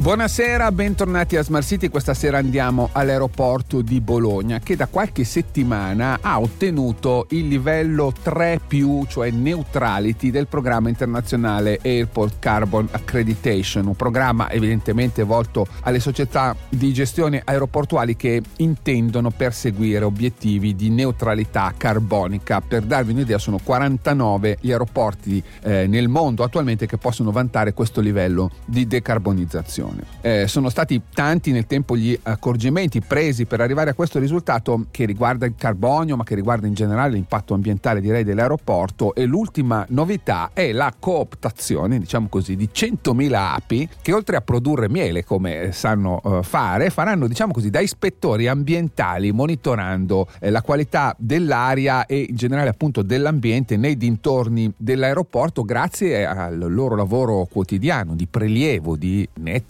Buonasera, bentornati a Smart City. Questa sera andiamo all'aeroporto di Bologna che da qualche settimana ha ottenuto il livello 3, cioè neutrality del programma internazionale Airport Carbon Accreditation, un programma evidentemente volto alle società di gestione aeroportuali che intendono perseguire obiettivi di neutralità carbonica. Per darvi un'idea, sono 49 gli aeroporti eh, nel mondo attualmente che possono vantare questo livello di decarbonizzazione situazione. Eh, sono stati tanti nel tempo gli accorgimenti presi per arrivare a questo risultato che riguarda il carbonio, ma che riguarda in generale l'impatto ambientale direi dell'aeroporto e l'ultima novità è la cooptazione, diciamo così, di 100.000 api che oltre a produrre miele come sanno uh, fare, faranno diciamo così da ispettori ambientali monitorando eh, la qualità dell'aria e in generale appunto dell'ambiente nei dintorni dell'aeroporto grazie al loro lavoro quotidiano di prelievo di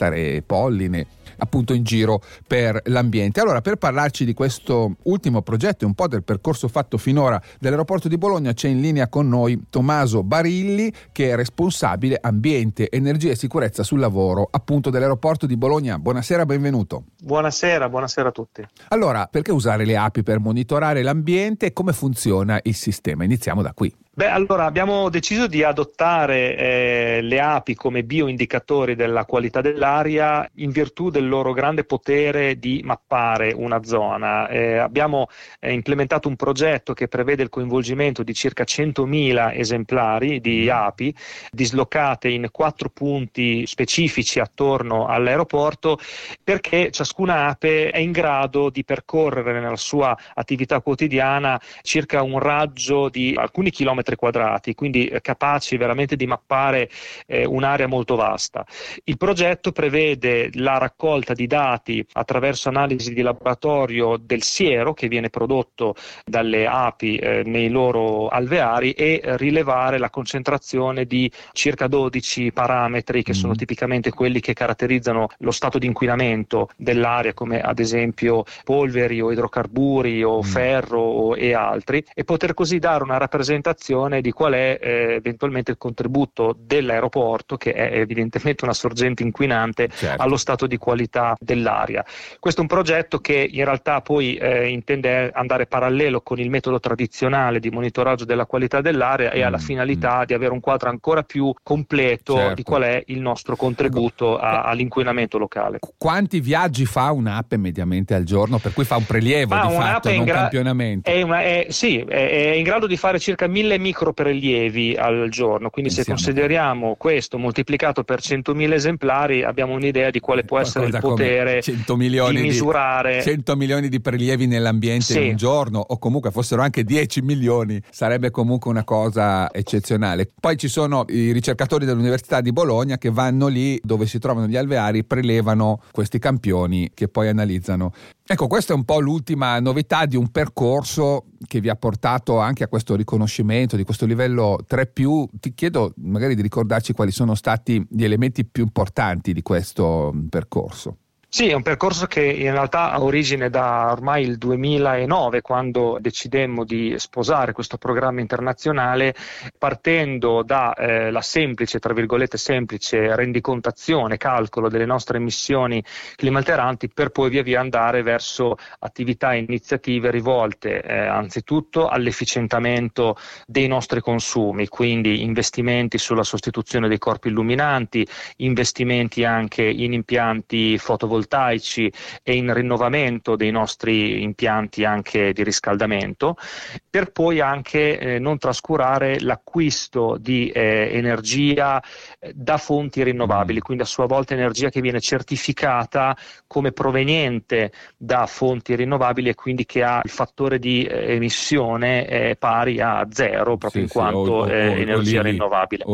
nettare polline appunto in giro per l'ambiente. Allora, per parlarci di questo ultimo progetto e un po' del percorso fatto finora dell'aeroporto di Bologna, c'è in linea con noi Tommaso Barilli, che è responsabile ambiente, energia e sicurezza sul lavoro appunto dell'aeroporto di Bologna. Buonasera, benvenuto. Buonasera, buonasera a tutti. Allora, perché usare le api per monitorare l'ambiente e come funziona il sistema? Iniziamo da qui. Beh, allora abbiamo deciso di adottare eh, le api come bioindicatori della qualità dell'aria in virtù del loro grande potere di mappare una zona. Eh, abbiamo eh, implementato un progetto che prevede il coinvolgimento di circa 100.000 esemplari di mm. api dislocate in quattro punti specifici attorno all'aeroporto perché ciascuna ape è in grado di percorrere nella sua attività quotidiana circa un raggio di alcuni chilometri chilometri quadrati, quindi eh, capaci veramente di mappare eh, un'area molto vasta. Il progetto prevede la raccolta di dati attraverso analisi di laboratorio del siero che viene prodotto dalle api eh, nei loro alveari e rilevare la concentrazione di circa 12 parametri che sono mm. tipicamente quelli che caratterizzano lo stato di inquinamento dell'aria come ad esempio polveri o idrocarburi o mm. ferro o, e altri e poter così dare una rappresentazione valutazione di qual è eh, eventualmente il contributo dell'aeroporto, che è evidentemente una sorgente inquinante, certo. allo stato di qualità dell'aria. Questo è un progetto che in realtà poi eh, intende andare parallelo con il metodo tradizionale di monitoraggio della qualità dell'aria e mm, ha la finalità mm. di avere un quadro ancora più completo certo. di qual è il nostro contributo ecco. a, all'inquinamento locale. Quanti viaggi fa un'app mediamente al giorno? Per cui fa un prelievo ah, di fatto, non gra- campionamento? È una, è, sì, è, è, in grado di fare circa 1000 microprelievi al giorno, quindi Pensiamo. se consideriamo questo moltiplicato per 100.000 esemplari abbiamo un'idea di quale può essere il potere 100 milioni di misurare. Di, 100 milioni di prelievi nell'ambiente sì. in un giorno o comunque fossero anche 10 milioni, sarebbe comunque una cosa eccezionale. Poi ci sono i ricercatori dell'Università di Bologna che vanno lì dove si trovano gli alveari, prelevano questi campioni che poi analizzano. Ecco, questa è un po' l'ultima novità di un percorso che vi ha portato anche a questo riconoscimento di questo livello 3 Ti chiedo magari di ricordarci quali sono stati gli elementi più importanti di questo percorso. Sì, è un percorso che in realtà ha origine da ormai il 2009, quando decidemmo di sposare questo programma internazionale, partendo dalla eh, semplice, tra virgolette, semplice rendicontazione, calcolo delle nostre emissioni climalteranti, per poi via via andare verso attività e iniziative rivolte eh, anzitutto all'efficientamento dei nostri consumi, quindi investimenti sulla sostituzione dei corpi illuminanti, investimenti anche in impianti fotovoltaici fotovoltaici e in rinnovamento dei nostri impianti anche di riscaldamento, per poi anche eh, non trascurare l'acquisto di eh, energia eh, da fonti rinnovabili, mm. quindi a sua volta energia che viene certificata come proveniente da fonti rinnovabili e quindi che ha il fattore di eh, emissione eh, pari a zero proprio sì, in quanto o, o, energia o lì, rinnovabile.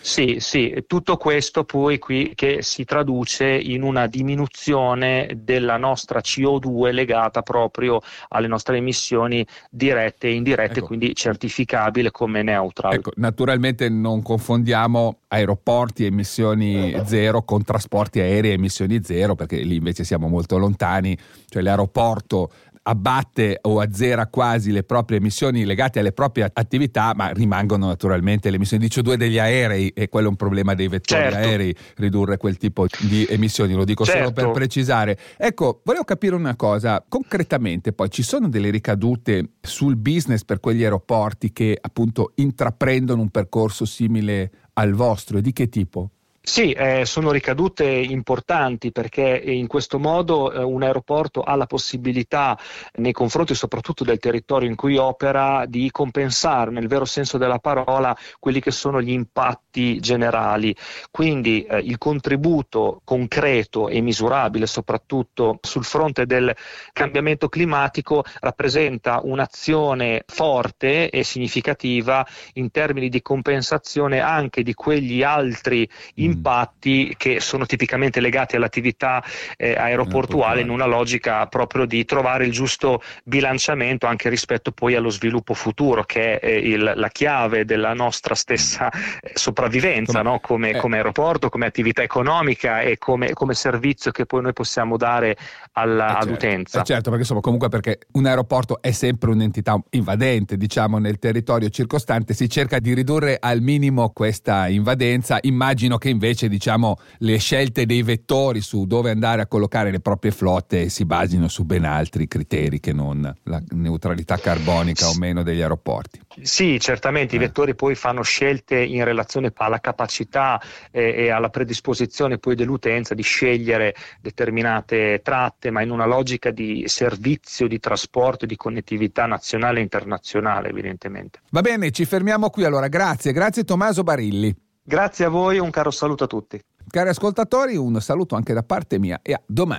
Sì, sì, tutto questo poi qui che si traduce in una diminuzione riduzione della nostra CO2 legata proprio alle nostre emissioni dirette e indirette, ecco. quindi certificabile come neutral. Ecco, naturalmente non confondiamo aeroporti e emissioni zero con trasporti aerei e emissioni zero, perché lì invece siamo molto lontani, cioè l'aeroporto abbatte o azzera quasi le proprie emissioni legate alle proprie attività, ma rimangono naturalmente le emissioni di CO2 degli aerei e quello è un problema dei vettori certo. aerei, ridurre quel tipo di emissioni, lo dico certo. solo per certo. precisare. Ecco, volevo capire una cosa, concretamente poi ci sono delle ricadute sul business per quegli aeroporti che appunto intraprendono un percorso simile al vostro e di che tipo? Sì, eh, sono ricadute importanti perché in questo modo eh, un aeroporto ha la possibilità, nei confronti soprattutto del territorio in cui opera, di compensare nel vero senso della parola quelli che sono gli impatti generali. Quindi eh, il contributo concreto e misurabile, soprattutto sul fronte del cambiamento climatico, rappresenta un'azione forte e significativa in termini di compensazione anche di quegli altri impatti impatti che sono tipicamente legati all'attività eh, aeroportuale in una logica proprio di trovare il giusto bilanciamento anche rispetto poi allo sviluppo futuro che è eh, il, la chiave della nostra stessa eh, sopravvivenza come, no? come, eh. come, aeroporto, come attività economica e come, come, servizio che poi noi possiamo dare alla, certo, all'utenza. certo, perché insomma comunque perché un aeroporto è sempre un'entità invadente diciamo nel territorio circostante, si cerca di ridurre al minimo questa invadenza, immagino che invece invece diciamo, le scelte dei vettori su dove andare a collocare le proprie flotte si basino su ben altri criteri che non la neutralità carbonica o meno degli aeroporti. Sì, certamente eh. i vettori poi fanno scelte in relazione alla capacità e, e alla predisposizione poi dell'utenza di scegliere determinate tratte, ma in una logica di servizio, di trasporto e di connettività nazionale e internazionale, evidentemente. Va bene, ci fermiamo qui allora. Grazie, grazie Tommaso Barilli. Grazie a voi, un caro saluto a tutti. Cari ascoltatori, un saluto anche da parte mia e a domani.